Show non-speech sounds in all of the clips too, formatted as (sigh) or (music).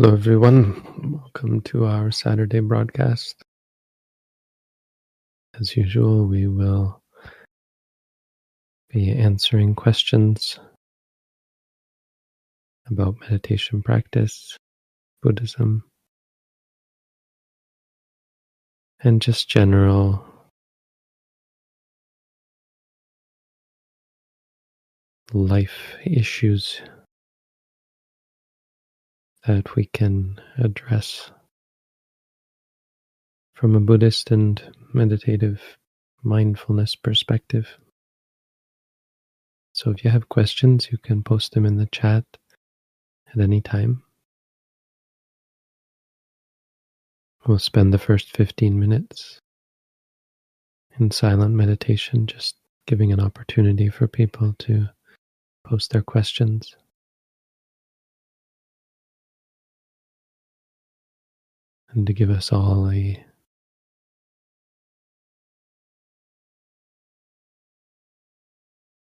Hello, everyone. Welcome to our Saturday broadcast. As usual, we will be answering questions about meditation practice, Buddhism, and just general life issues that we can address from a Buddhist and meditative mindfulness perspective. So if you have questions, you can post them in the chat at any time. We'll spend the first 15 minutes in silent meditation, just giving an opportunity for people to post their questions. And to give us all a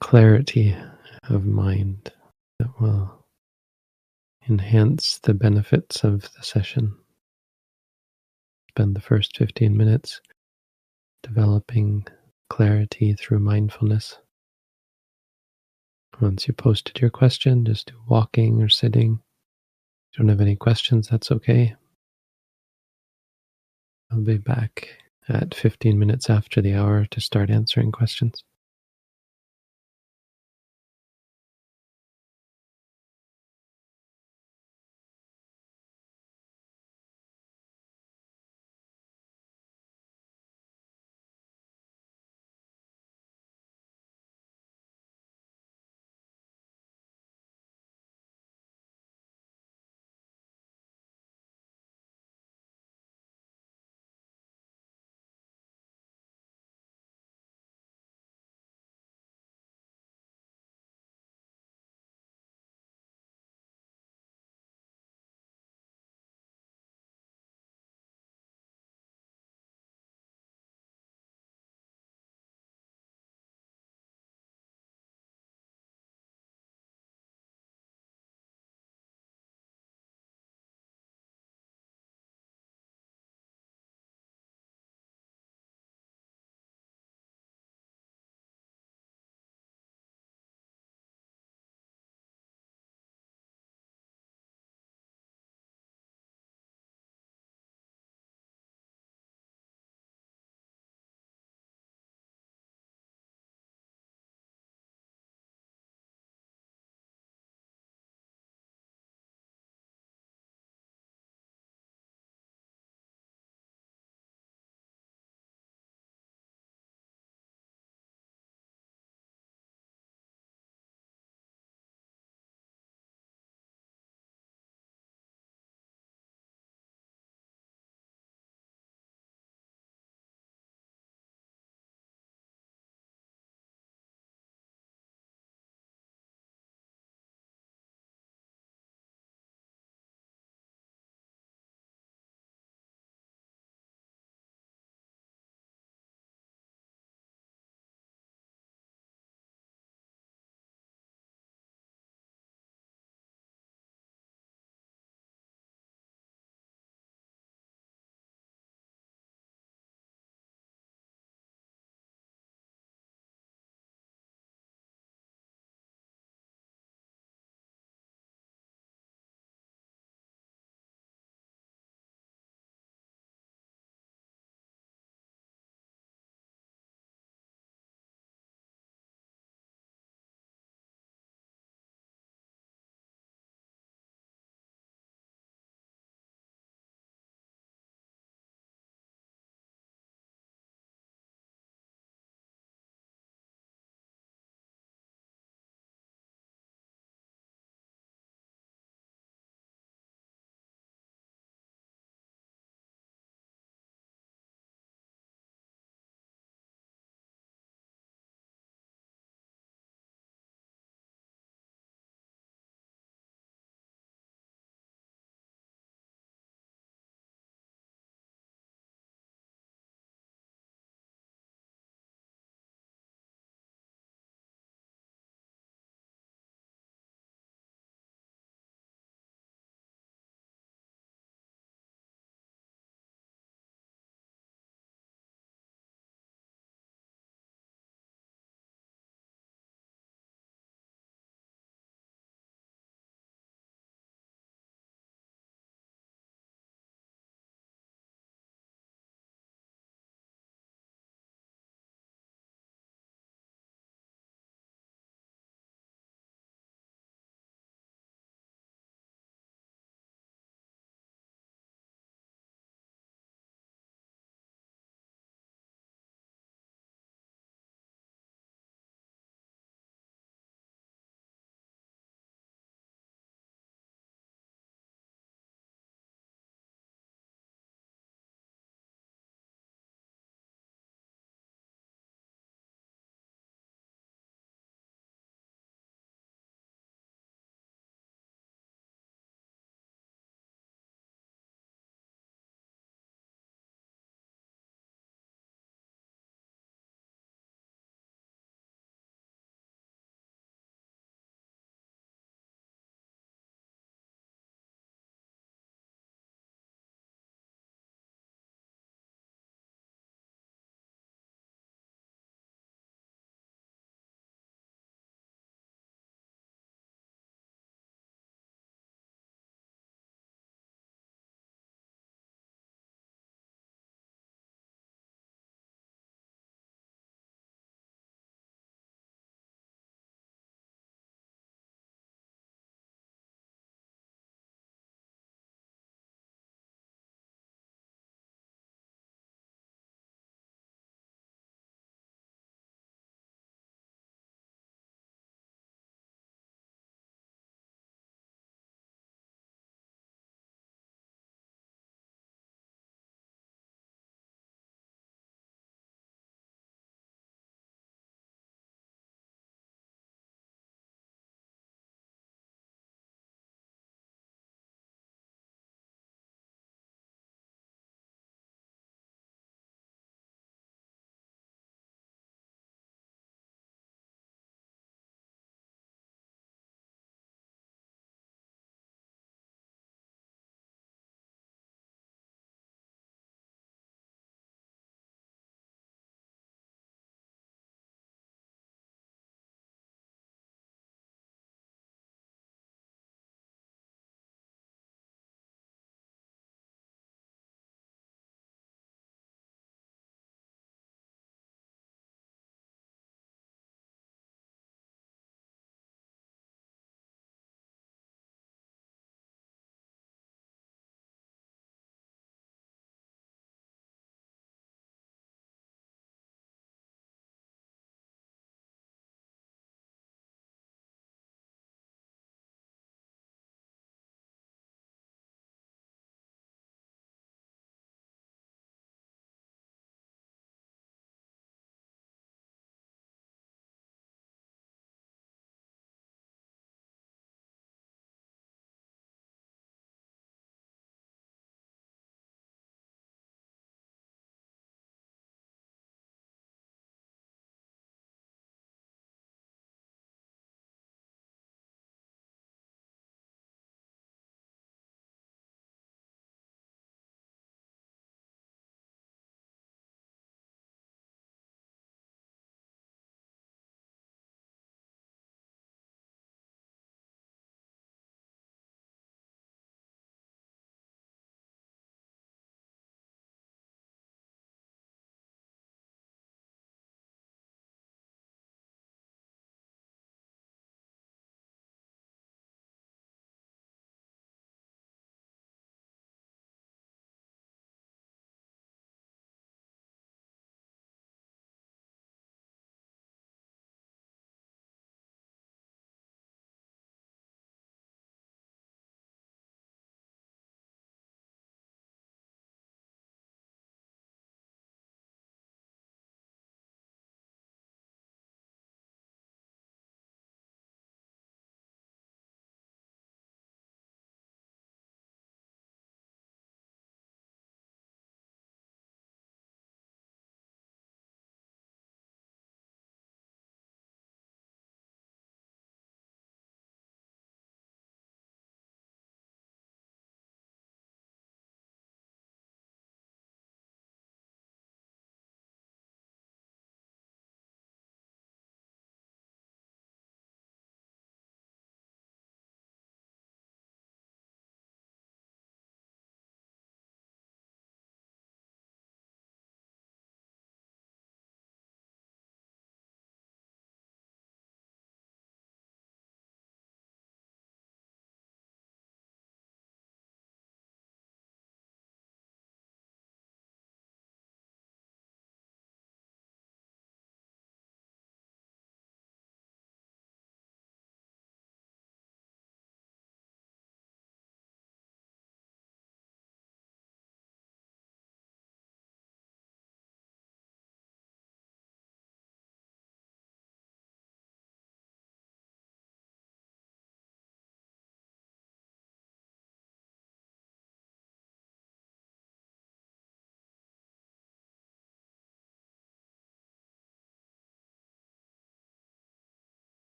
clarity of mind that will enhance the benefits of the session. Spend the first 15 minutes developing clarity through mindfulness. Once you posted your question, just do walking or sitting. If you don't have any questions, that's okay. I'll be back at 15 minutes after the hour to start answering questions.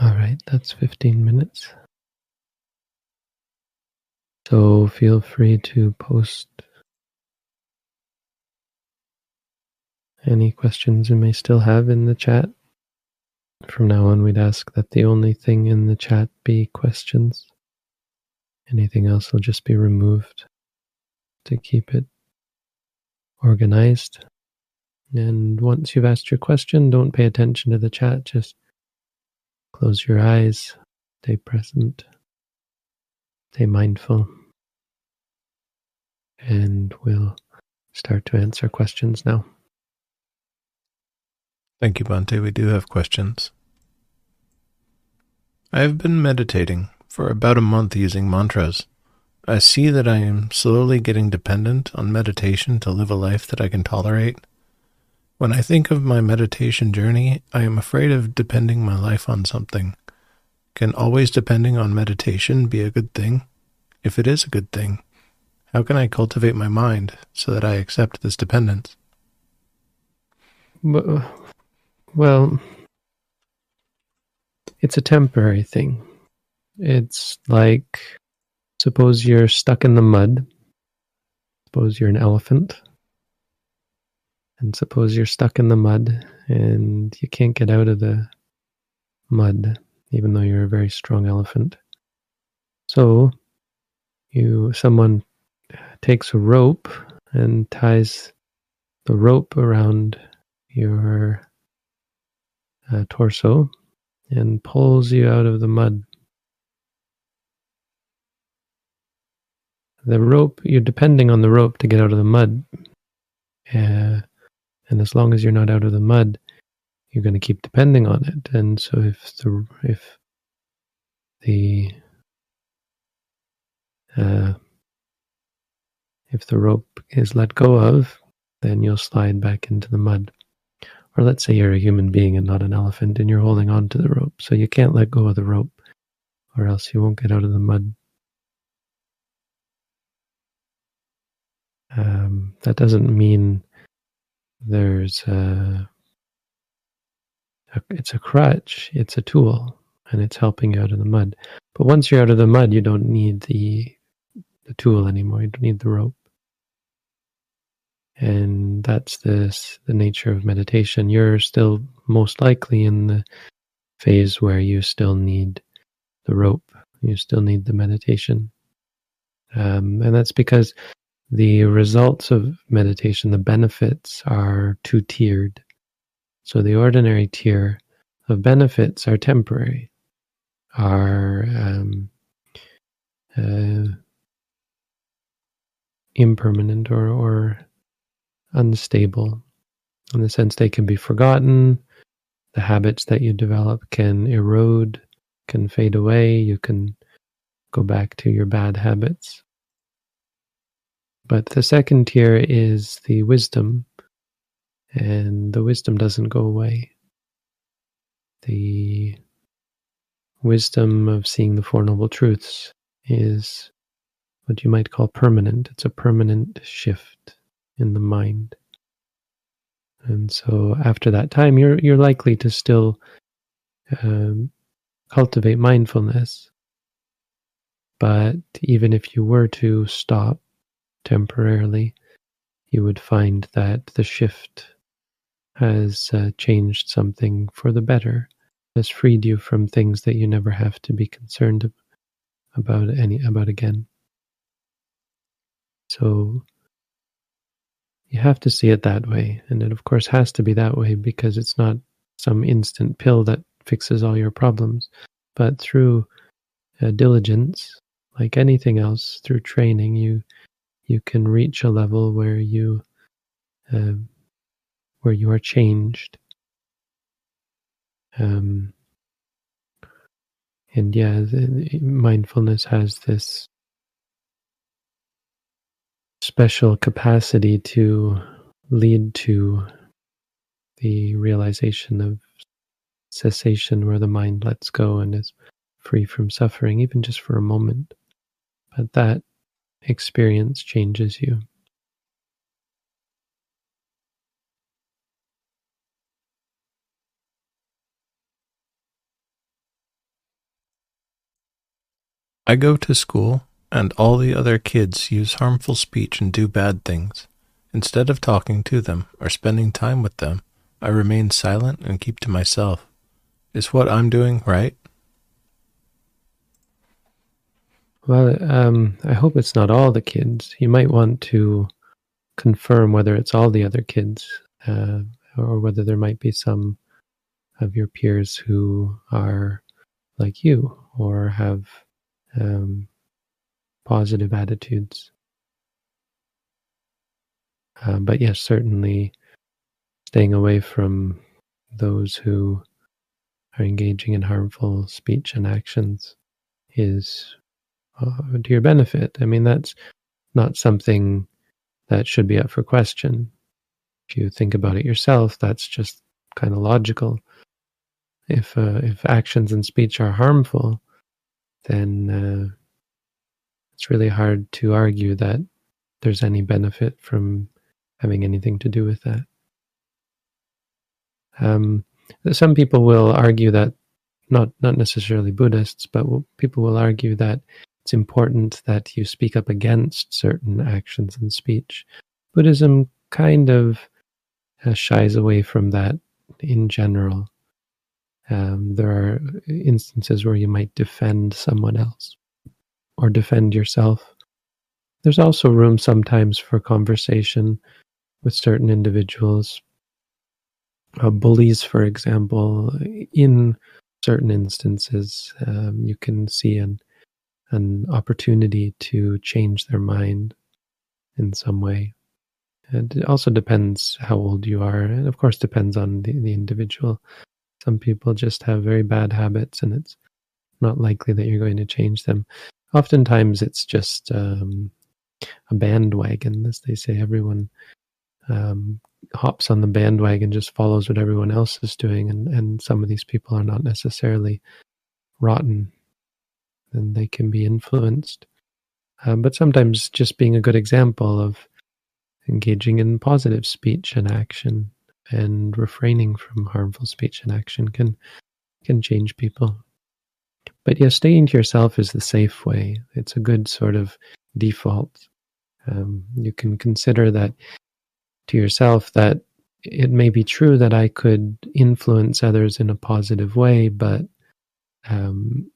All right, that's 15 minutes. So feel free to post any questions you may still have in the chat. From now on, we'd ask that the only thing in the chat be questions. Anything else will just be removed to keep it organized. And once you've asked your question, don't pay attention to the chat. Just close your eyes, stay present, stay mindful. And we'll start to answer questions now. Thank you, Bhante. We do have questions. I have been meditating for about a month using mantras. I see that I am slowly getting dependent on meditation to live a life that I can tolerate. When I think of my meditation journey, I am afraid of depending my life on something. Can always depending on meditation be a good thing? If it is a good thing, how can I cultivate my mind so that I accept this dependence? Well, it's a temporary thing. It's like suppose you're stuck in the mud. Suppose you're an elephant. And suppose you're stuck in the mud and you can't get out of the mud, even though you're a very strong elephant. So you someone takes a rope and ties the rope around your uh, torso and pulls you out of the mud. The rope, you're depending on the rope to get out of the mud. Uh, and as long as you're not out of the mud, you're going to keep depending on it. And so if the, if the, uh, if the rope is let go of, then you'll slide back into the mud. Or let's say you're a human being and not an elephant and you're holding on to the rope. So you can't let go of the rope or else you won't get out of the mud. Um, that doesn't mean there's a, a, it's a crutch, it's a tool, and it's helping you out of the mud. But once you're out of the mud, you don't need the the tool anymore. You don't need the rope and that's this the nature of meditation you're still most likely in the phase where you still need the rope you still need the meditation um, and that's because the results of meditation the benefits are two tiered so the ordinary tier of benefits are temporary are um, uh, impermanent or, or unstable in the sense they can be forgotten. The habits that you develop can erode, can fade away. You can go back to your bad habits. But the second tier is the wisdom, and the wisdom doesn't go away. The wisdom of seeing the Four Noble Truths is what you might call permanent. It's a permanent shift in the mind. And so after that time, you're you're likely to still um, cultivate mindfulness. But even if you were to stop temporarily, you would find that the shift has uh, changed something for the better, has freed you from things that you never have to be concerned about any about again. So you have to see it that way. And it, of course, has to be that way because it's not some instant pill that fixes all your problems. But through uh, diligence, like anything else, through training, you you can reach a level where you uh, where you are changed. Um, and yeah, the, mindfulness has this special capacity to lead to the realization of cessation where the mind lets go and is free from suffering, even just for a moment. But that experience changes you. I go to school, and all the other kids use harmful speech and do bad things. Instead of talking to them or spending time with them, I remain silent and keep to myself. Is what I'm doing right? Well, um, I hope it's not all the kids. You might want to confirm whether it's all the other kids uh, or whether there might be some of your peers who are like you or have um, positive attitudes. Uh, but yes, certainly staying away from those who are engaging in harmful speech and actions is uh, to your benefit. I mean, that's not something that should be up for question. If you think about it yourself, that's just kind of logical. If uh, if actions and speech are harmful, then uh, it's really hard to argue that there's any benefit from having anything to do with that. Um, some people will argue that, not not necessarily Buddhists, but people will argue that it's important that you speak up against certain actions and speech. Buddhism kind of uh, shies away from that in general. Um, there are instances where you might defend someone else or defend yourself. There's also room sometimes for conversation with certain individuals. Uh, bullies, for example, in certain instances, um, you can see an an opportunity to change their mind in some way. And it also depends how old you are, and of course depends on the, the individual. Some people just have very bad habits, and it's not likely that you're going to change them. Oftentimes, it's just um, a bandwagon, as they say. Everyone um, hops on the bandwagon, just follows what everyone else is doing, and, and some of these people are not necessarily rotten and they can be influenced. Uh, but sometimes just being a good example of engaging in positive speech and action and refraining from harmful speech and action can can change people. But yeah, staying to yourself is the safe way. It's a good sort of default. Um, you can consider that to yourself that it may be true that I could influence others in a positive way, but um,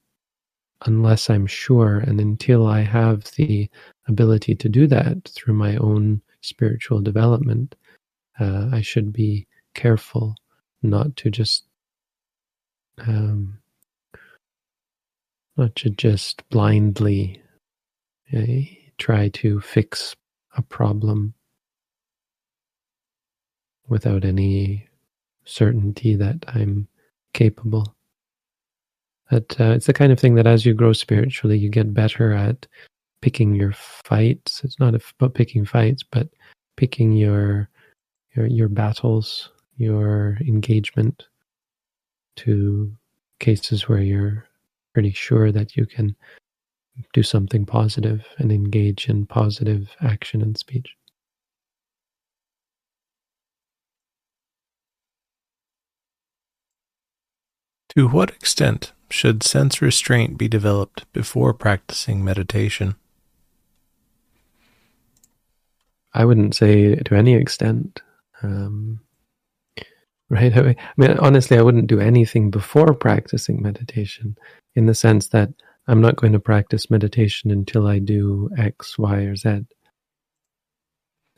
unless I'm sure and until I have the ability to do that through my own spiritual development, uh, I should be careful not to just um, not to just blindly uh, try to fix a problem without any certainty that I'm capable. But uh, it's the kind of thing that as you grow spiritually, you get better at picking your fights. It's not about picking fights, but picking your your your battles, your engagement to cases where you're pretty sure that you can do something positive and engage in positive action and speech. To what extent should sense restraint be developed before practicing meditation? I wouldn't say to any extent. Um, right? I mean, honestly, I wouldn't do anything before practicing meditation in the sense that I'm not going to practice meditation until I do X, Y, or Z.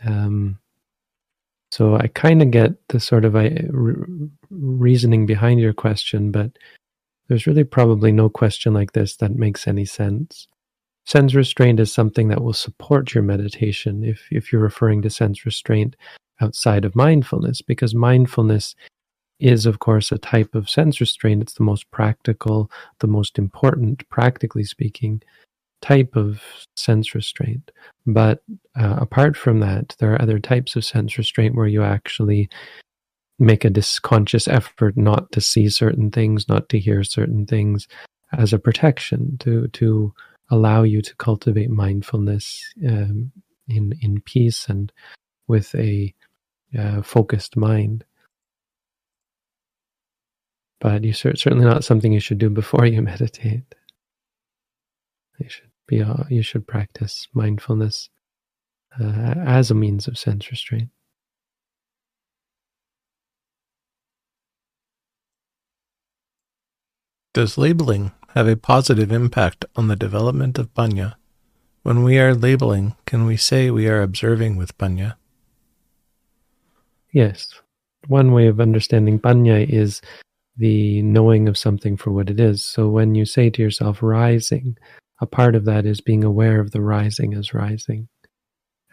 Um, so I kind of get the sort of reasoning behind your question, but there's really probably no question like this that makes any sense. Sense restraint is something that will support your meditation if, if you're referring to sense restraint outside of mindfulness, because mindfulness is, of course, a type of sense restraint. It's the most practical, the most important, practically speaking, type of sense restraint. But uh, apart from that, there are other types of sense restraint where you actually make a disconscious effort not to see certain things, not to hear certain things as a protection to to allow you to cultivate mindfulness um, in in peace and with a uh, focused mind. But you certainly not something you should do before (laughs) you meditate. You should be. Uh, you should practice mindfulness uh, as a means of sense restraint. Does labeling have a positive impact on the development of panya? When we are labeling, can we say we are observing with panya? Yes. One way of understanding panya is the knowing of something for what it is. So when you say to yourself, rising, a part of that is being aware of the rising as rising.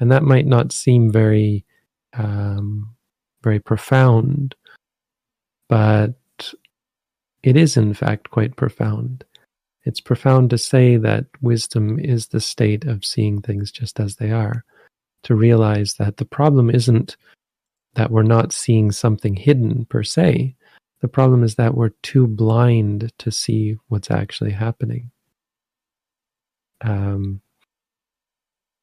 And that might not seem very, um, very profound, but it is, in fact, quite profound. It's profound to say that wisdom is the state of seeing things just as they are, to realize that the problem isn't that we're not seeing something hidden per se. The problem is that we're too blind to see what's actually happening. Um,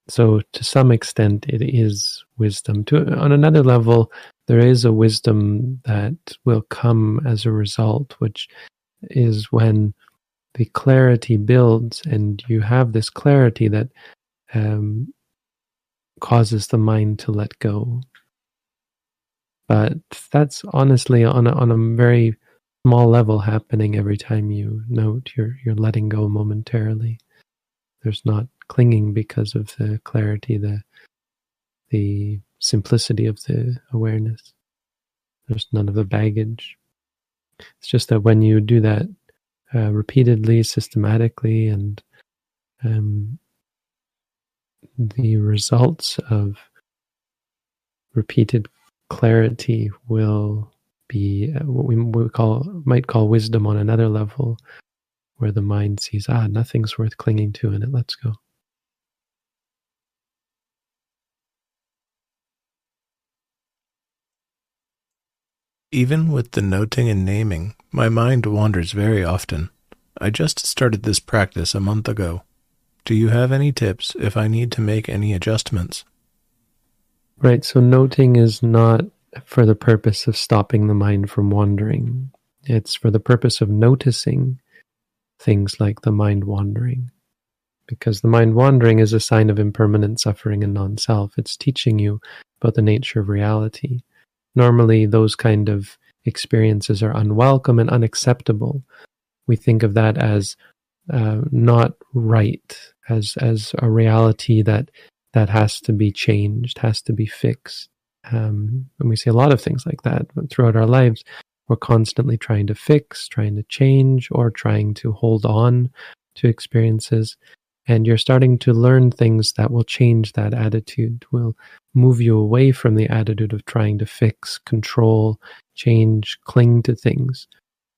so, to some extent, it is wisdom. To on another level, there is a wisdom that will come as a result, which is when the clarity builds and you have this clarity that um, causes the mind to let go. But that's honestly on a, on a very small level happening every time you note you're you're letting go momentarily. There's not clinging because of the clarity, the the simplicity of the awareness. There's none of the baggage. It's just that when you do that uh, repeatedly, systematically, and um, the results of repeated clarity will be uh, what we call might call wisdom on another level, where the mind sees ah nothing's worth clinging to, and it lets go. Even with the noting and naming, my mind wanders very often. I just started this practice a month ago. Do you have any tips if I need to make any adjustments? Right, so noting is not for the purpose of stopping the mind from wandering. It's for the purpose of noticing things like the mind wandering. Because the mind wandering is a sign of impermanent suffering and non self. It's teaching you about the nature of reality normally those kind of experiences are unwelcome and unacceptable. We think of that as uh, not right, as as a reality that that has to be changed, has to be fixed. Um, and we see a lot of things like that throughout our lives. We're constantly trying to fix, trying to change, or trying to hold on to experiences and you're starting to learn things that will change that attitude will move you away from the attitude of trying to fix control change cling to things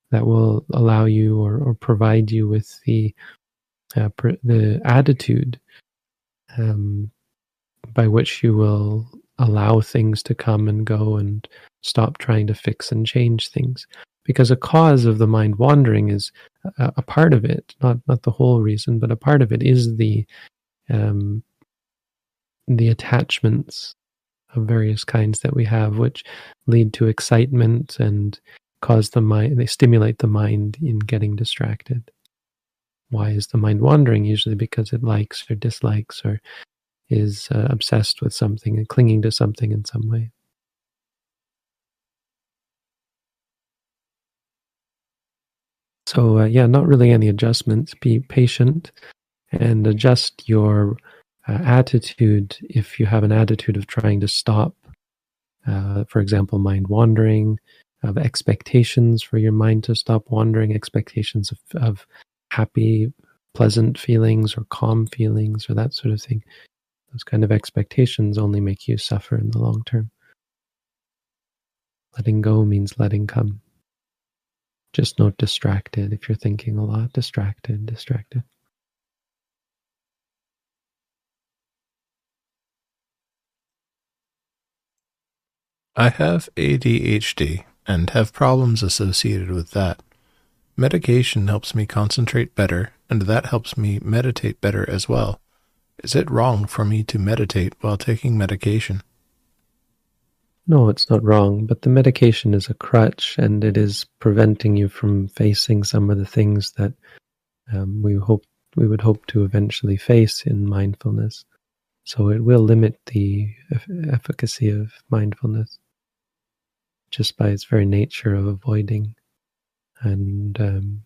that will allow you or, or provide you with the uh, pr- the attitude um, by which you will allow things to come and go and stop trying to fix and change things because a cause of the mind wandering is a, a, part of it, not not the whole reason, but a part of it is the um, the attachments of various kinds that we have, which lead to excitement and cause the mind. They stimulate the mind in getting distracted. Why is the mind wandering? Usually because it likes or dislikes or is uh, obsessed with something and clinging to something in some way. So, uh, yeah, not really any adjustments. Be patient and adjust your uh, attitude if you have an attitude of trying to stop, uh, for example, mind wandering, of expectations for your mind to stop wandering, expectations of, of happy, pleasant feelings or calm feelings or that sort of thing. Those kind of expectations only make you suffer in the long term. Letting go means letting come. Just note distracted if you're thinking a lot. Distracted, distracted. I have ADHD and have problems associated with that. Medication helps me concentrate better, and that helps me meditate better as well. Is it wrong for me to meditate while taking medication? No, it's not wrong, but the medication is a crutch and it is preventing you from facing some of the things that um, we hope we would hope to eventually face in mindfulness. So it will limit the efficacy of mindfulness just by its very nature of avoiding and um,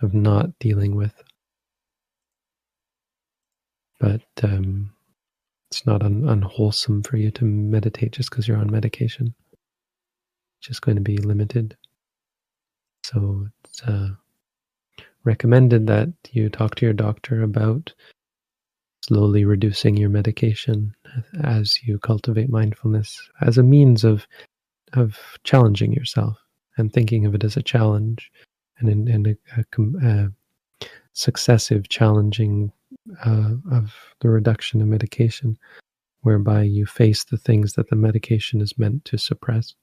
of not dealing with. But um, it's not un- unwholesome for you to meditate just because you're on medication. It's just going to be limited. So it's uh, recommended that you talk to your doctor about slowly reducing your medication as you cultivate mindfulness as a means of of challenging yourself and thinking of it as a challenge and in, and a, a, a successive challenging uh, of the reduction of medication, whereby you face the things that the medication is meant to suppress.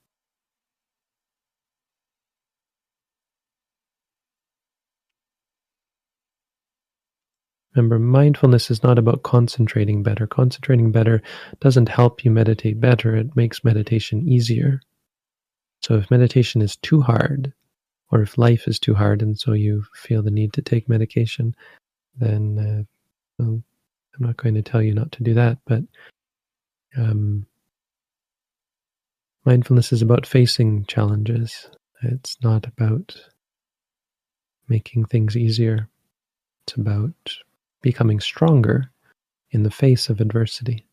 Remember, mindfulness is not about concentrating better. Concentrating better doesn't help you meditate better, it makes meditation easier. So, if meditation is too hard, or if life is too hard and so you feel the need to take medication, then uh, well, I'm not going to tell you not to do that. But um, mindfulness is about facing challenges, it's not about making things easier, it's about becoming stronger in the face of adversity.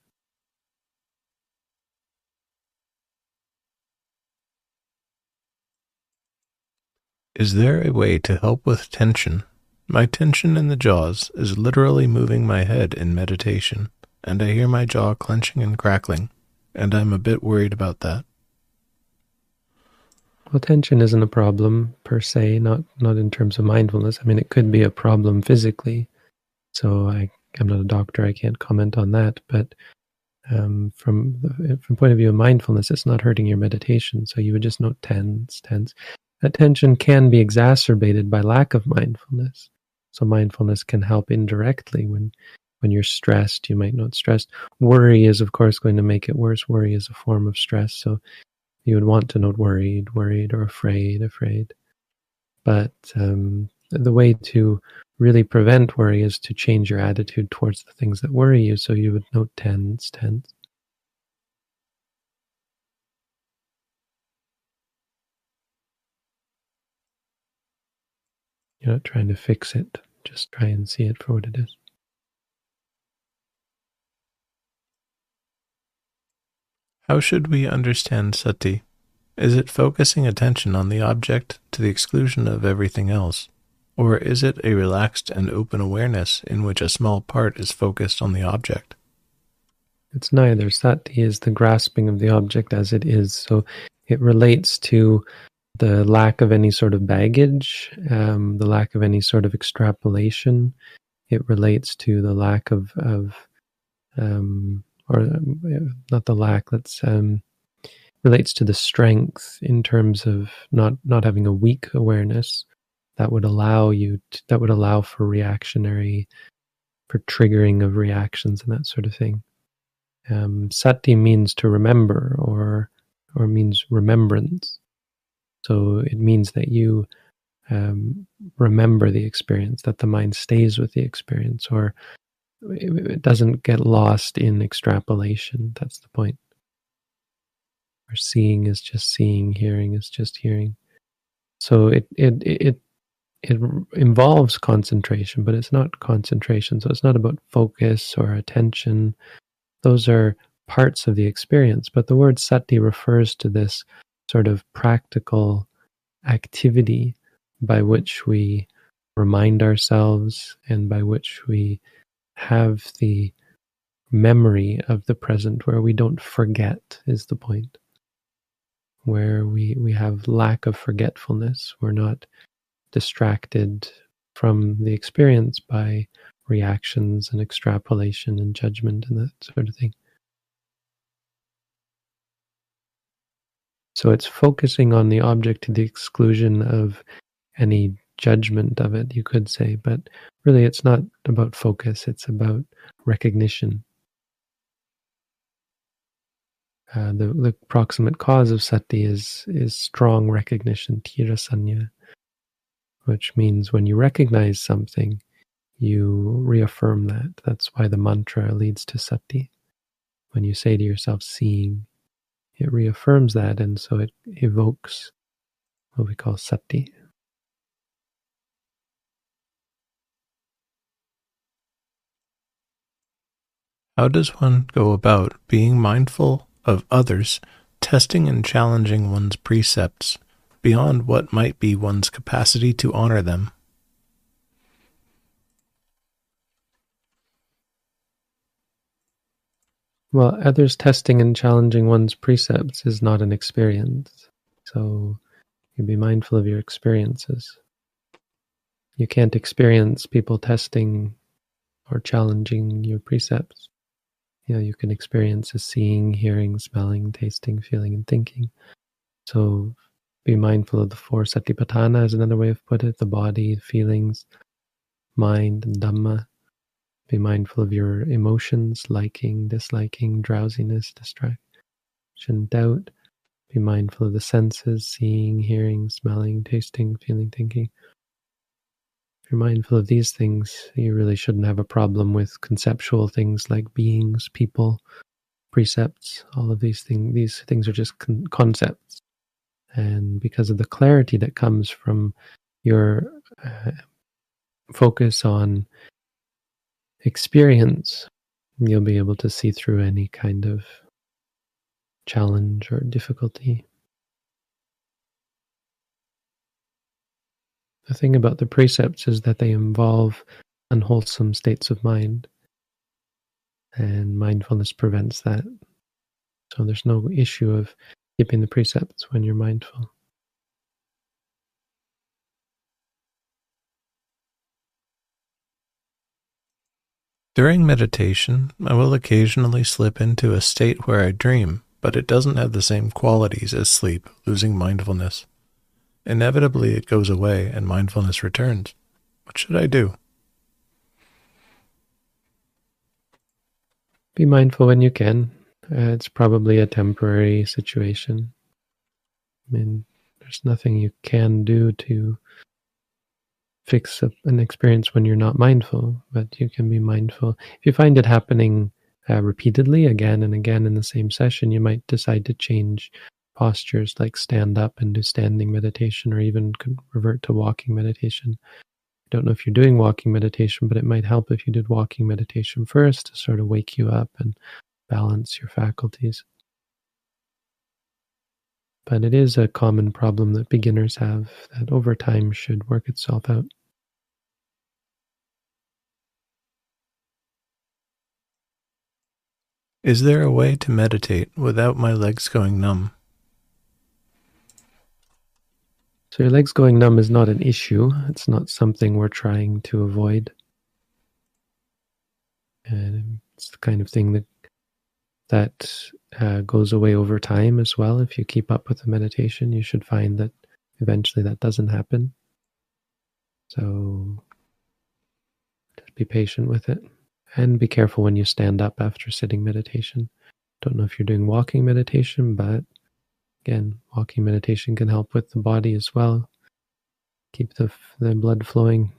Is there a way to help with tension? My tension in the jaws is literally moving my head in meditation, and I hear my jaw clenching and crackling, and I'm a bit worried about that. Well, tension isn't a problem per se, not not in terms of mindfulness. I mean, it could be a problem physically. So I, I'm not a doctor; I can't comment on that. But um, from the, from point of view of mindfulness, it's not hurting your meditation. So you would just note tense, tense. That tension can be exacerbated by lack of mindfulness. So mindfulness can help indirectly when when you're stressed, you might not stress. Worry is of course going to make it worse. Worry is a form of stress. So you would want to note worried, worried, or afraid, afraid. But um, the way to really prevent worry is to change your attitude towards the things that worry you. So you would note tense, tense. You're not trying to fix it, just try and see it for what it is. How should we understand sati? Is it focusing attention on the object to the exclusion of everything else? Or is it a relaxed and open awareness in which a small part is focused on the object? It's neither. Sati is the grasping of the object as it is. So it relates to the lack of any sort of baggage, um, the lack of any sort of extrapolation. It relates to the lack of, of um, or um, not the lack, that's um, relates to the strength in terms of not not having a weak awareness that would allow you to, that would allow for reactionary for triggering of reactions and that sort of thing. Um, sati means to remember or or means remembrance. So it means that you um, remember the experience, that the mind stays with the experience, or it doesn't get lost in extrapolation. That's the point. Or seeing is just seeing, hearing is just hearing. So it it it it involves concentration, but it's not concentration. So it's not about focus or attention. Those are parts of the experience. But the word sati refers to this sort of practical activity by which we remind ourselves and by which we have the memory of the present where we don't forget is the point. Where we we have lack of forgetfulness. We're not distracted from the experience by reactions and extrapolation and judgment and that sort of thing So it's focusing on the object to the exclusion of any judgment of it, you could say. But really, it's not about focus, it's about recognition. Uh, the, the proximate cause of sati is, is strong recognition, tirasanya, which means when you recognize something, you reaffirm that. That's why the mantra leads to sati. When you say to yourself, seeing, it reaffirms that, and so it evokes what we call sati. How does one go about being mindful of others, testing and challenging one's precepts beyond what might be one's capacity to honor them? Well, others testing and challenging one's precepts is not an experience. So you be mindful of your experiences. You can't experience people testing or challenging your precepts. You know, you can experience a seeing, hearing, smelling, tasting, feeling, and thinking. So be mindful of the four satipatthana is another way of put it, the body, feelings, mind, and dhamma. Be mindful of your emotions, liking, disliking, drowsiness, distraction, doubt. Be mindful of the senses, seeing, hearing, smelling, tasting, feeling, thinking. If you're mindful of these things, you really shouldn't have a problem with conceptual things like beings, people, precepts. All of these things, these things are just con- concepts. And because of the clarity that comes from your uh, focus on experience, you'll be able to see through any kind of challenge or difficulty. The thing about the precepts is that they involve unwholesome states of mind, and mindfulness prevents that. So there's no issue of keeping the precepts when you're mindful. During meditation, I will occasionally slip into a state where I dream, but it doesn't have the same qualities as sleep, losing mindfulness. Inevitably, it goes away and mindfulness returns. What should I do? Be mindful when you can. Uh, it's probably a temporary situation. I mean, there's nothing you can do to fix an experience when you're not mindful, but you can be mindful. If you find it happening uh, repeatedly again and again in the same session, you might decide to change postures like stand up and do standing meditation or even could revert to walking meditation. I don't know if you're doing walking meditation, but it might help if you did walking meditation first to sort of wake you up and balance your faculties. But it is a common problem that beginners have that over time should work itself out. Is there a way to meditate without my legs going numb? So, your legs going numb is not an issue. It's not something we're trying to avoid. And it's the kind of thing that that uh, goes away over time as well. If you keep up with the meditation, you should find that eventually that doesn't happen. So just be patient with it and be careful when you stand up after sitting meditation. Don't know if you're doing walking meditation, but again, walking meditation can help with the body as well. Keep the, the blood flowing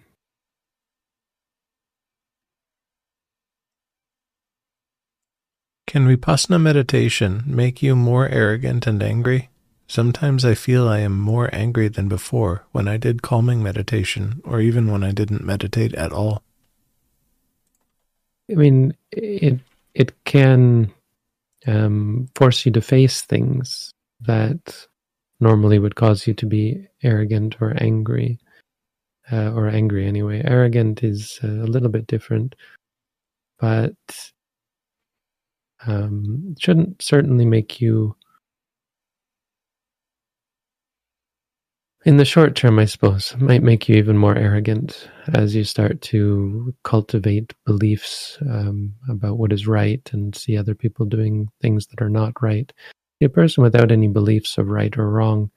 Can Vipassana meditation make you more arrogant and angry? Sometimes I feel I am more angry than before when I did calming meditation or even when I didn't meditate at all. I mean, it it can um, force you to face things that normally would cause you to be arrogant or angry, uh, or angry anyway. Arrogant is a little bit different, but um, shouldn't certainly make you in the short term i suppose might make you even more arrogant as you start to cultivate beliefs um, about what is right and see other people doing things that are not right. A person without any beliefs of right or wrong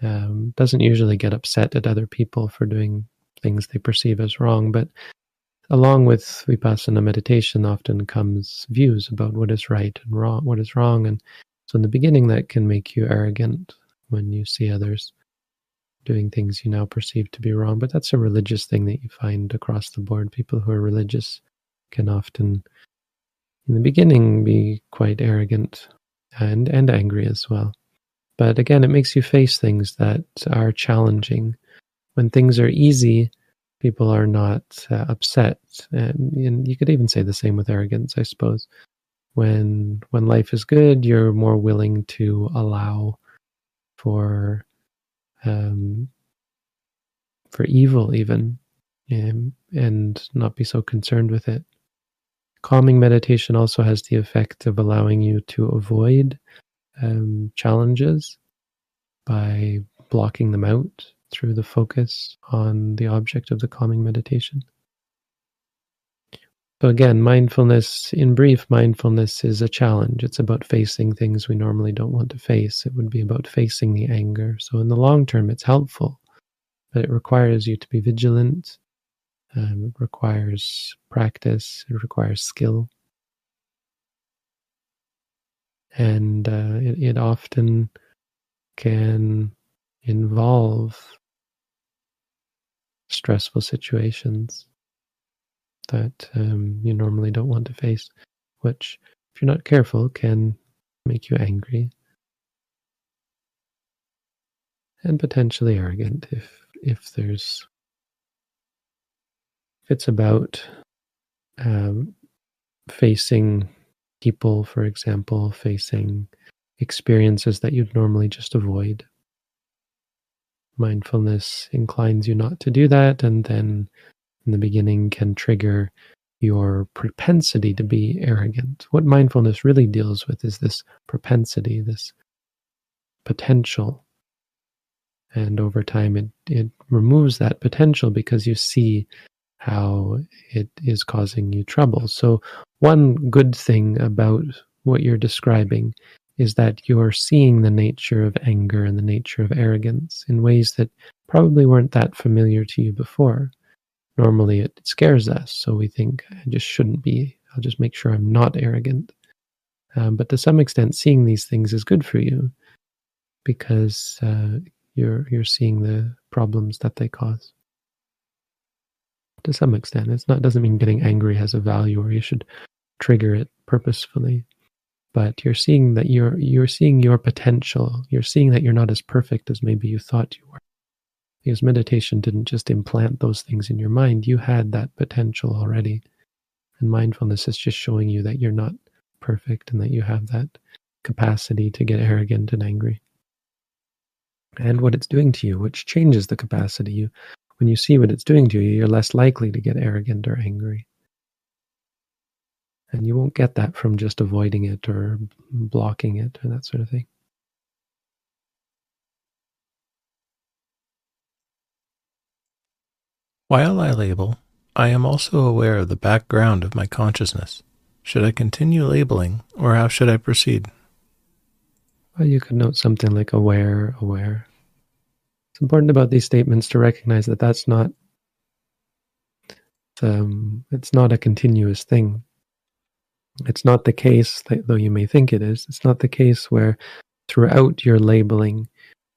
um, doesn't usually get upset at other people for doing things they perceive as wrong but along with vipassana meditation often comes views about what is right and wrong what is wrong and so in the beginning that can make you arrogant when you see others doing things you now perceive to be wrong. But that's a religious thing that you find across the board. People who are religious can often, in the beginning, be quite arrogant and, and angry as well. But again, it makes you face things that are challenging. When things are easy, people are not uh, upset. And, and you could even say the same with arrogance, I suppose. When when life is good, you're more willing to allow for um, for evil, even, and, and not be so concerned with it. Calming meditation also has the effect of allowing you to avoid um, challenges by blocking them out through the focus on the object of the calming meditation. So, again, mindfulness, in brief, mindfulness is a challenge. It's about facing things we normally don't want to face. It would be about facing the anger. So, in the long term, it's helpful, but it requires you to be vigilant. Um, it requires practice, it requires skill. And uh, it, it often can involve stressful situations that um, you normally don't want to face, which, if you're not careful, can make you angry and potentially arrogant if if there's if it's about um, facing people, for example, facing experiences that you'd normally just avoid. Mindfulness inclines you not to do that, and then in the beginning can trigger your propensity to be arrogant. What mindfulness really deals with is this propensity, this potential. And over time, it, it removes that potential because you see how it is causing you trouble. So, one good thing about what you're describing is that you're seeing the nature of anger and the nature of arrogance in ways that probably weren't that familiar to you before normally it scares us. So we think, I just shouldn't be. I'll just make sure I'm not arrogant. Um, but to some extent, seeing these things is good for you because uh, you're you're seeing the problems that they cause. To some extent, it's not doesn't mean getting angry has a value or you should trigger it purposefully, but you're seeing that you're you're seeing your potential. You're seeing that you're not as perfect as maybe you thought you were because meditation didn't just implant those things in your mind, you had that potential already. And mindfulness is just showing you that you're not perfect and that you have that capacity to get arrogant and angry. And what it's doing to you, which changes the capacity. You, when you see what it's doing to you, you're less likely to get arrogant or angry. And you won't get that from just avoiding it or blocking it or that sort of thing. While I label, I am also aware of the background of my consciousness. Should I continue labeling, or how should I proceed? Well, you could note something like aware, aware. It's important about these statements to recognize that that's not um, it's not a continuous thing. It's not the case, though you may think it is, it's not the case where throughout your labeling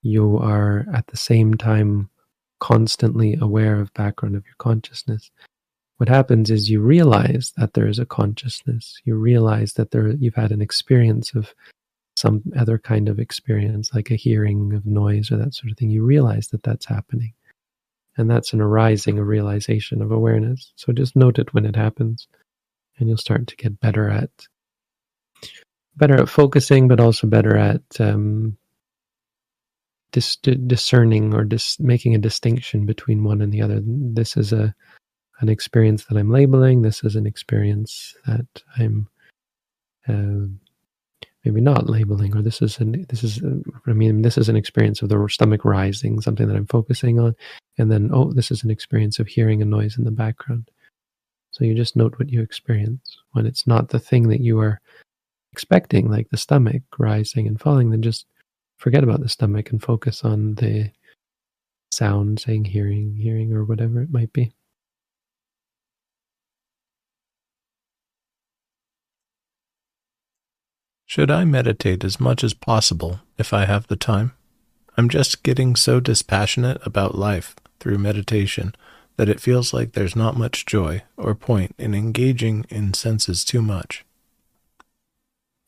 you are at the same time constantly aware of background of your consciousness. What happens is you realize that there is a consciousness. You realize that there you've had an experience of some other kind of experience like a hearing of noise or that sort of thing. You realize that that's happening. And that's an arising a realization of awareness. So just note it when it happens and you'll start to get better at better at focusing but also better at um, dis- discerning or dis- making a distinction between one and the other. This is a an experience that I'm labeling. This is an experience that I'm uh, maybe not labeling, or this is an this is uh, I mean this is an experience of the stomach rising, something that I'm focusing on, and then oh, this is an experience of hearing a noise in the background. So you just note what you experience when it's not the thing that you are expecting, like the stomach rising and falling. Then just forget about the stomach and focus on the sound, saying hearing, hearing, or whatever it might be. Should I meditate as much as possible if I have the time? I'm just getting so dispassionate about life through meditation that it feels like there's not much joy or point in engaging in senses too much.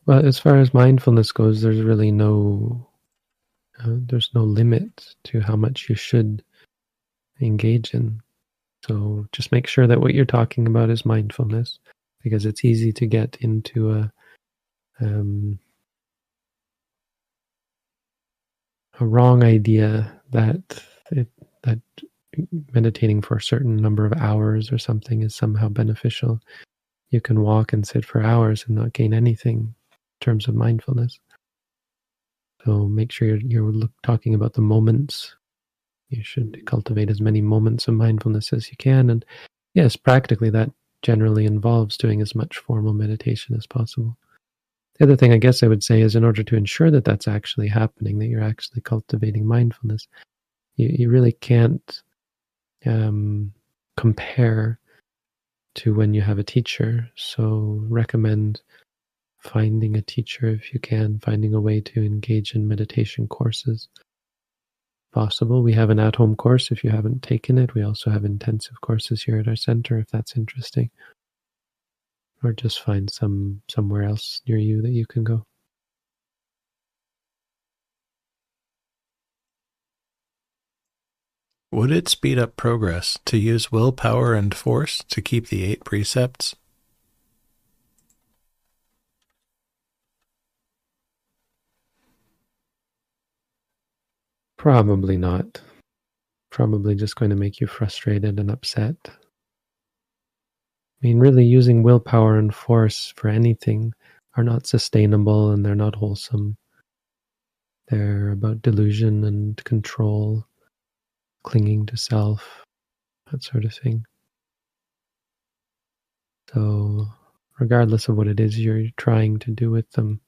Well, as far as mindfulness goes, there's really no uh, there's no limit to how much you should engage in. So just make sure that what you're talking about is mindfulness, because it's easy to get into a um, a wrong idea that it, that meditating for a certain number of hours or something is somehow beneficial. You can walk and sit for hours and not gain anything in terms of mindfulness. So make sure you're, you're talking about the moments. You should cultivate as many moments of mindfulness as you can. And yes, practically that generally involves doing as much formal meditation as possible. The other thing I guess I would say is in order to ensure that that's actually happening, that you're actually cultivating mindfulness, you, you really can't um, compare to when you have a teacher. So recommend finding a teacher if you can, finding a way to engage in meditation courses. Possible. We have an at home course if you haven't taken it. We also have intensive courses here at our center if that's interesting or just find some somewhere else near you that you can go. Would it speed up progress to use willpower and force to keep the eight precepts? Probably not. Probably just going to make you frustrated and upset. I mean, really, using willpower and force for anything are not sustainable and they're not wholesome. They're about delusion and control, clinging to self, that sort of thing. So, regardless of what it is you're trying to do with them,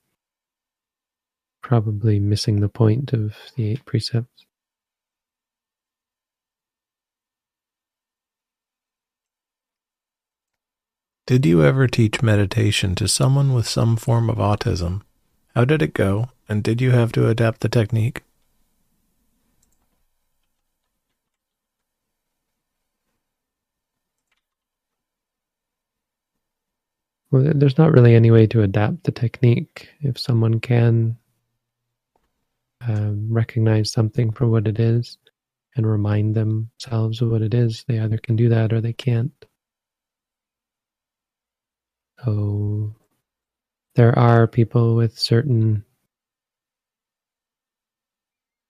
probably missing the point of the eight precepts. Did you ever teach meditation to someone with some form of autism? How did it go, and did you have to adapt the technique? Well, there's not really any way to adapt the technique. If someone can um, recognize something for what it is and remind themselves of what it is, they either can do that or they can't. So there are people with certain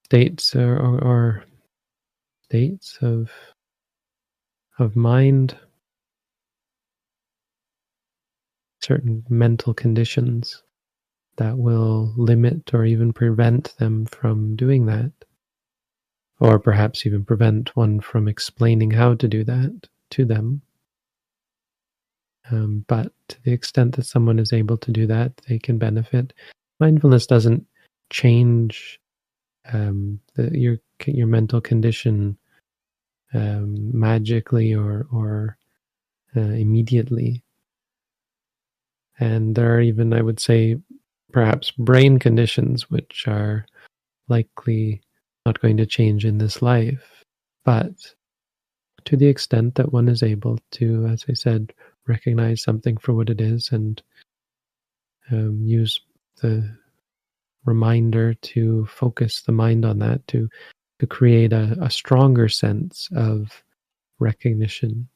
states or, or, or states of of mind, certain mental conditions that will limit or even prevent them from doing that, or perhaps even prevent one from explaining how to do that to them. Um, but to the extent that someone is able to do that, they can benefit. Mindfulness doesn't change um, the, your your mental condition um, magically or or uh, immediately. And there are even, I would say, perhaps brain conditions which are likely not going to change in this life. But to the extent that one is able to, as I said, recognize something for what it is and um, use the reminder to focus the mind on that to to create a, a stronger sense of recognition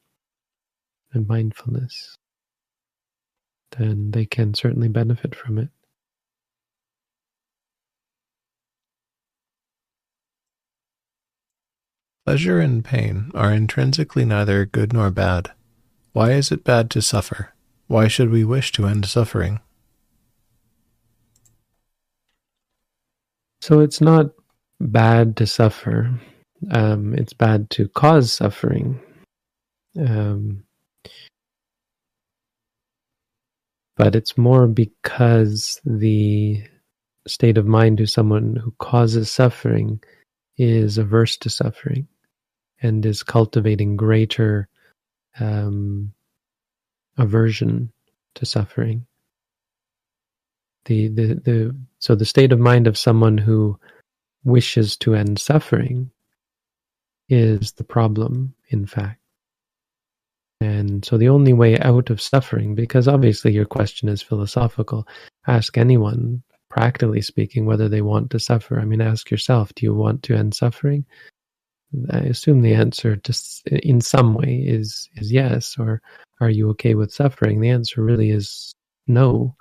and mindfulness then they can certainly benefit from it Pleasure and pain are intrinsically neither good nor bad. Why is it bad to suffer? Why should we wish to end suffering? So it's not bad to suffer. Um, it's bad to cause suffering. Um, but it's more because the state of mind to someone who causes suffering is averse to suffering and is cultivating greater um, aversion to suffering. The, the, the, so the state of mind of someone who wishes to end suffering is the problem, in fact. And so the only way out of suffering, because obviously your question is philosophical, ask anyone, practically speaking, whether they want to suffer. I mean, ask yourself, do you want to end suffering? I assume the answer just in some way is is yes, or are you okay with suffering? The answer really is no.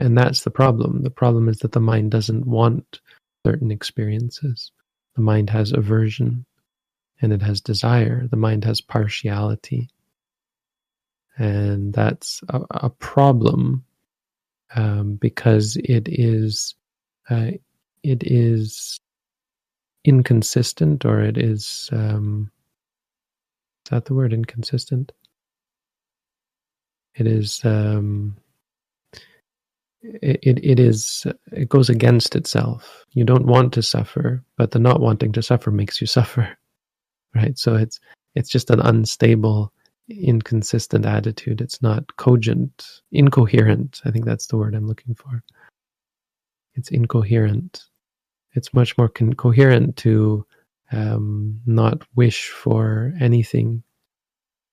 And that's the problem. The problem is that the mind doesn't want certain experiences. The mind has aversion and it has desire. The mind has partiality. And that's a, a problem um, because it is uh, it is inconsistent or it is um, is that the word inconsistent? It is um, it, it, it is it goes against itself. You don't want to suffer, but the not wanting to suffer makes you (laughs) suffer. Right? So it's it's just an unstable, inconsistent attitude. It's not cogent, incoherent. I think that's the word I'm looking for. It's incoherent. It's much more con- coherent to um, not wish for anything,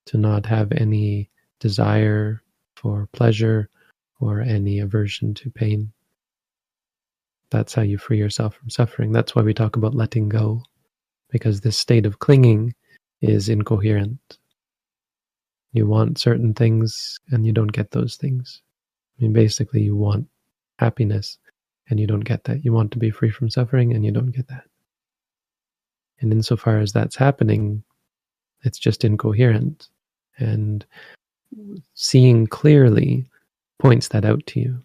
to not have any desire for pleasure or any aversion to pain. That's how you free yourself from suffering. That's why we talk about letting go, because this state of clinging is incoherent. You want certain things and you don't get those things. I mean, basically, you want happiness and you don't get that. You want to be free from suffering and you don't get that. And insofar as that's happening, it's just incoherent. And seeing clearly points that out to you.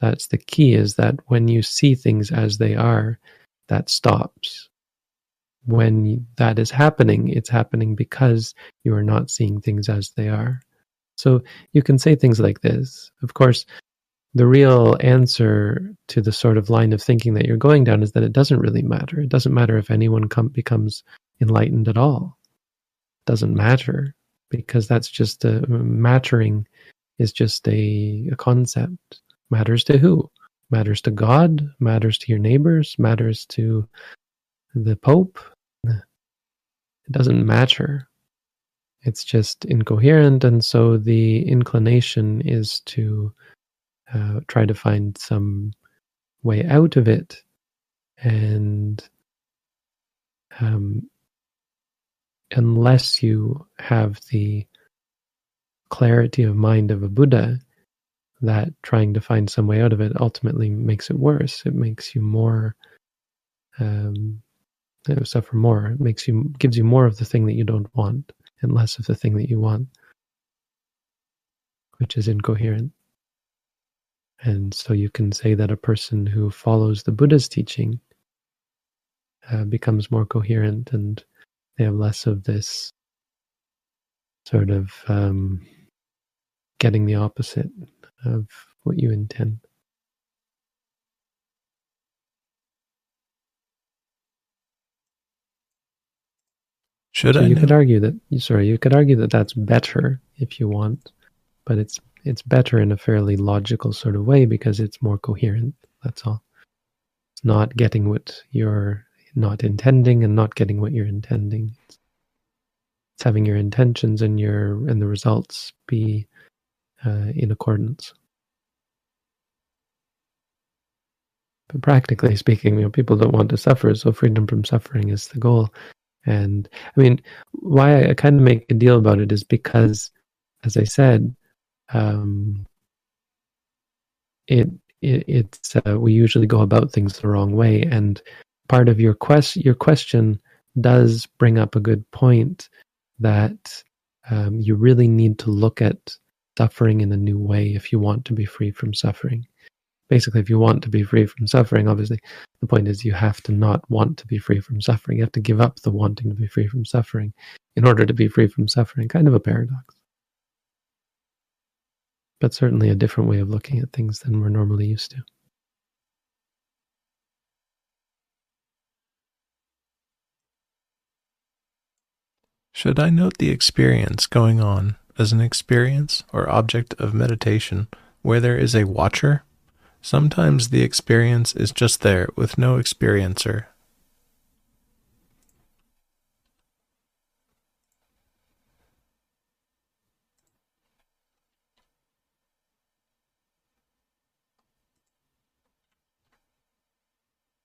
That's the key is that when you see things as they are, that stops. When that is happening, it's happening because you are not seeing things as they are. So you can say things like this. Of course, the real answer to the sort of line of thinking that you're going down is that it doesn't really matter. It doesn't matter if anyone com- becomes enlightened at all. It doesn't matter because that's just a mattering is just a, a concept. Matters to who? Matters to God, matters to your neighbors, matters to the Pope. It doesn't matter. It's just incoherent, and so the inclination is to uh, try to find some way out of it. And um, unless you have the clarity of mind of a Buddha, that trying to find some way out of it ultimately makes it worse. It makes you more um, suffer more. It makes you gives you more of the thing that you don't want and less of the thing that you want, which is incoherent. And so you can say that a person who follows the Buddha's teaching uh, becomes more coherent and they have less of this sort of um, getting the opposite of what you intend. Should so I? You know? could argue that. Sorry, you could argue that that's better if you want, but it's it's better in a fairly logical sort of way because it's more coherent. That's all. It's not getting what you're not intending and not getting what you're intending. It's, it's having your intentions and your and the results be uh, in accordance. But practically speaking, you know, people don't want to suffer, so freedom from suffering is the goal. And I mean, why I kind of make a deal about it is because, as I said, um, it, it it's uh, we usually go about things the wrong way, and part of your quest your question does bring up a good point that um, you really need to look at suffering in a new way if you want to be free from suffering. Basically, if you want to be free from suffering, obviously, the point is you have to not want to be free from suffering. You have to give up the wanting to be free from suffering in order to be free from suffering. Kind of a paradox. But certainly a different way of looking at things than we're normally used to. Should I note the experience going on as an experience or object of meditation where there is a watcher Sometimes the experience is just there with no experiencer.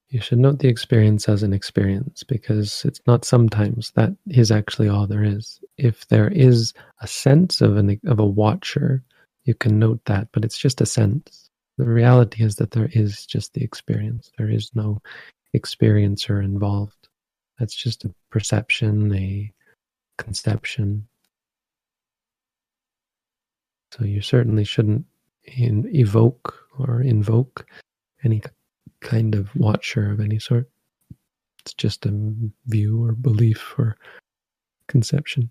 You should note the experience as an experience because it's not sometimes. That is actually all there is. If there is a sense of an of a watcher, you can note that, but it's just a sense. The reality is that there is just the experience. There is no experiencer involved. That's just a perception, a conception. So you certainly shouldn't in, evoke or invoke any kind of watcher of any sort. It's just a view or belief or conception.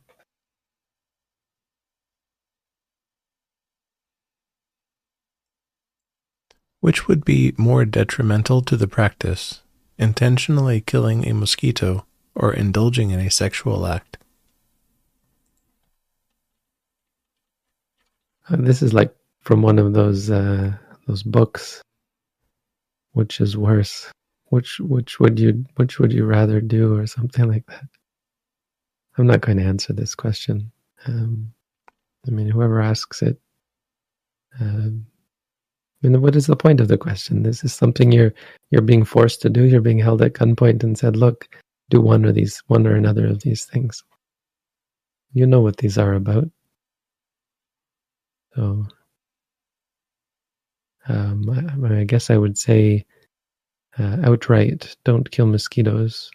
Which would be more detrimental to the practice, intentionally killing a mosquito or indulging in a sexual act? Uh, this is like from one of those uh, those books. Which is worse? Which which would you which would you rather do or something like that? I'm not going to answer this question. Um, i mean whoever asks it um, mean, what is the point of the question? This is something you're you're being forced to do. You're being held at gunpoint and said, "Look, do one or these, one or another of these things." You know what these are about. So um, I, I, guess I would say uh, outright, don't kill mosquitoes.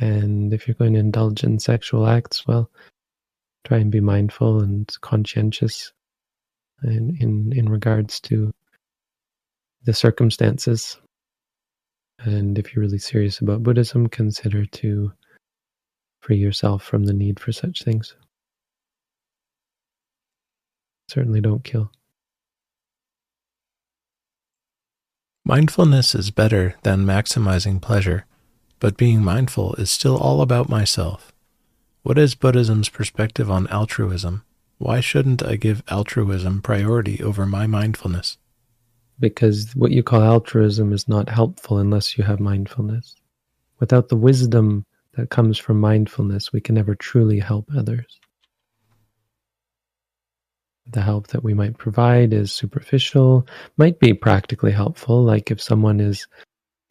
And if you're going to indulge in sexual acts, well, try and be mindful and conscientious in, in, in regards to the circumstances. And if you're really serious about Buddhism, consider to free yourself from the need for such things. Certainly don't kill. Mindfulness is better than maximizing pleasure, but being mindful is still all about myself. What is Buddhism's perspective on altruism? Why shouldn't I give altruism priority over my mindfulness? Because what you call altruism is not helpful unless you have mindfulness. Without the wisdom that comes from mindfulness, we can never truly help others the help that we might provide is superficial, might be practically helpful. Like if someone is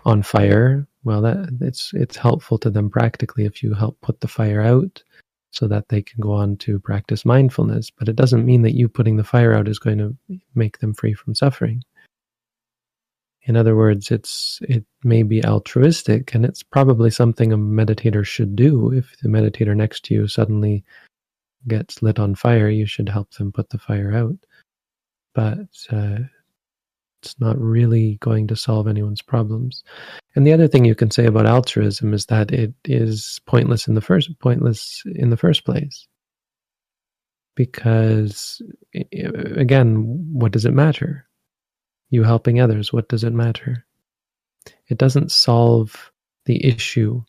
on fire, well, that it's it's helpful to them practically if you help put the fire out, so that they can go on to practice mindfulness. But it doesn't mean that you putting the fire out is going to make them free from suffering. In other words, it's it may be altruistic, and it's probably something a meditator should do. If the meditator next to you suddenly gets lit on fire, you should help them put the fire out. But uh, it's not really going to solve anyone's problems. And the other thing you can say about altruism is that it is pointless in the first pointless in the first place. Because again, what does it matter? You helping others, what does it matter? It doesn't solve the issue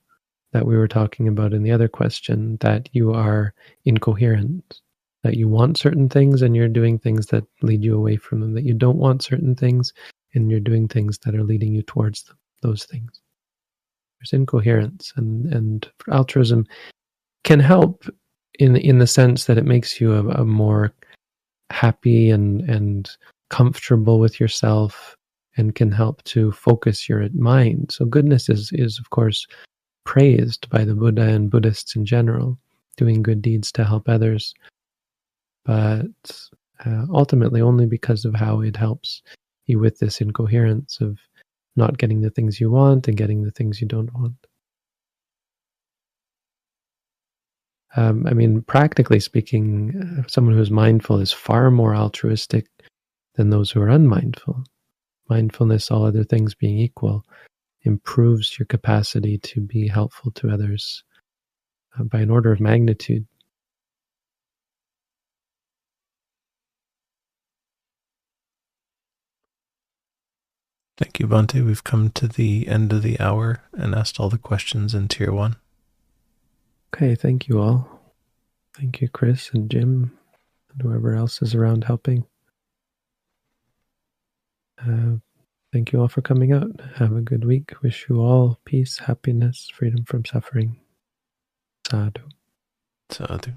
that we were talking about in the other question that you are incoherent, that you want certain things and you're doing things that lead you away from them, that you don't want certain things and you're doing things that are leading you towards them, those things. There's incoherence, and, and altruism can help in in the sense that it makes you a, a more happy and and comfortable with yourself and can help to focus your mind. So goodness is is of course praised by the Buddha and Buddhists in general, doing good deeds to help others, but uh, ultimately only because of how it helps you with this incoherence of not getting the things you want and getting the things you don't want. Um, I mean, practically speaking, uh, someone who is mindful is far more altruistic than those who are unmindful. Mindfulness, all other things being equal, improves your capacity to be helpful to others uh, by an order of magnitude. Thank you, Bhante. We've come to the end of the hour and asked all the questions in tier one. Okay, thank you all. Thank you, Chris and Jim, and whoever else is around helping. Uh, Thank you all for coming out. Have a good week. Wish you all peace, happiness, freedom from suffering. Sadhu. Sadhu.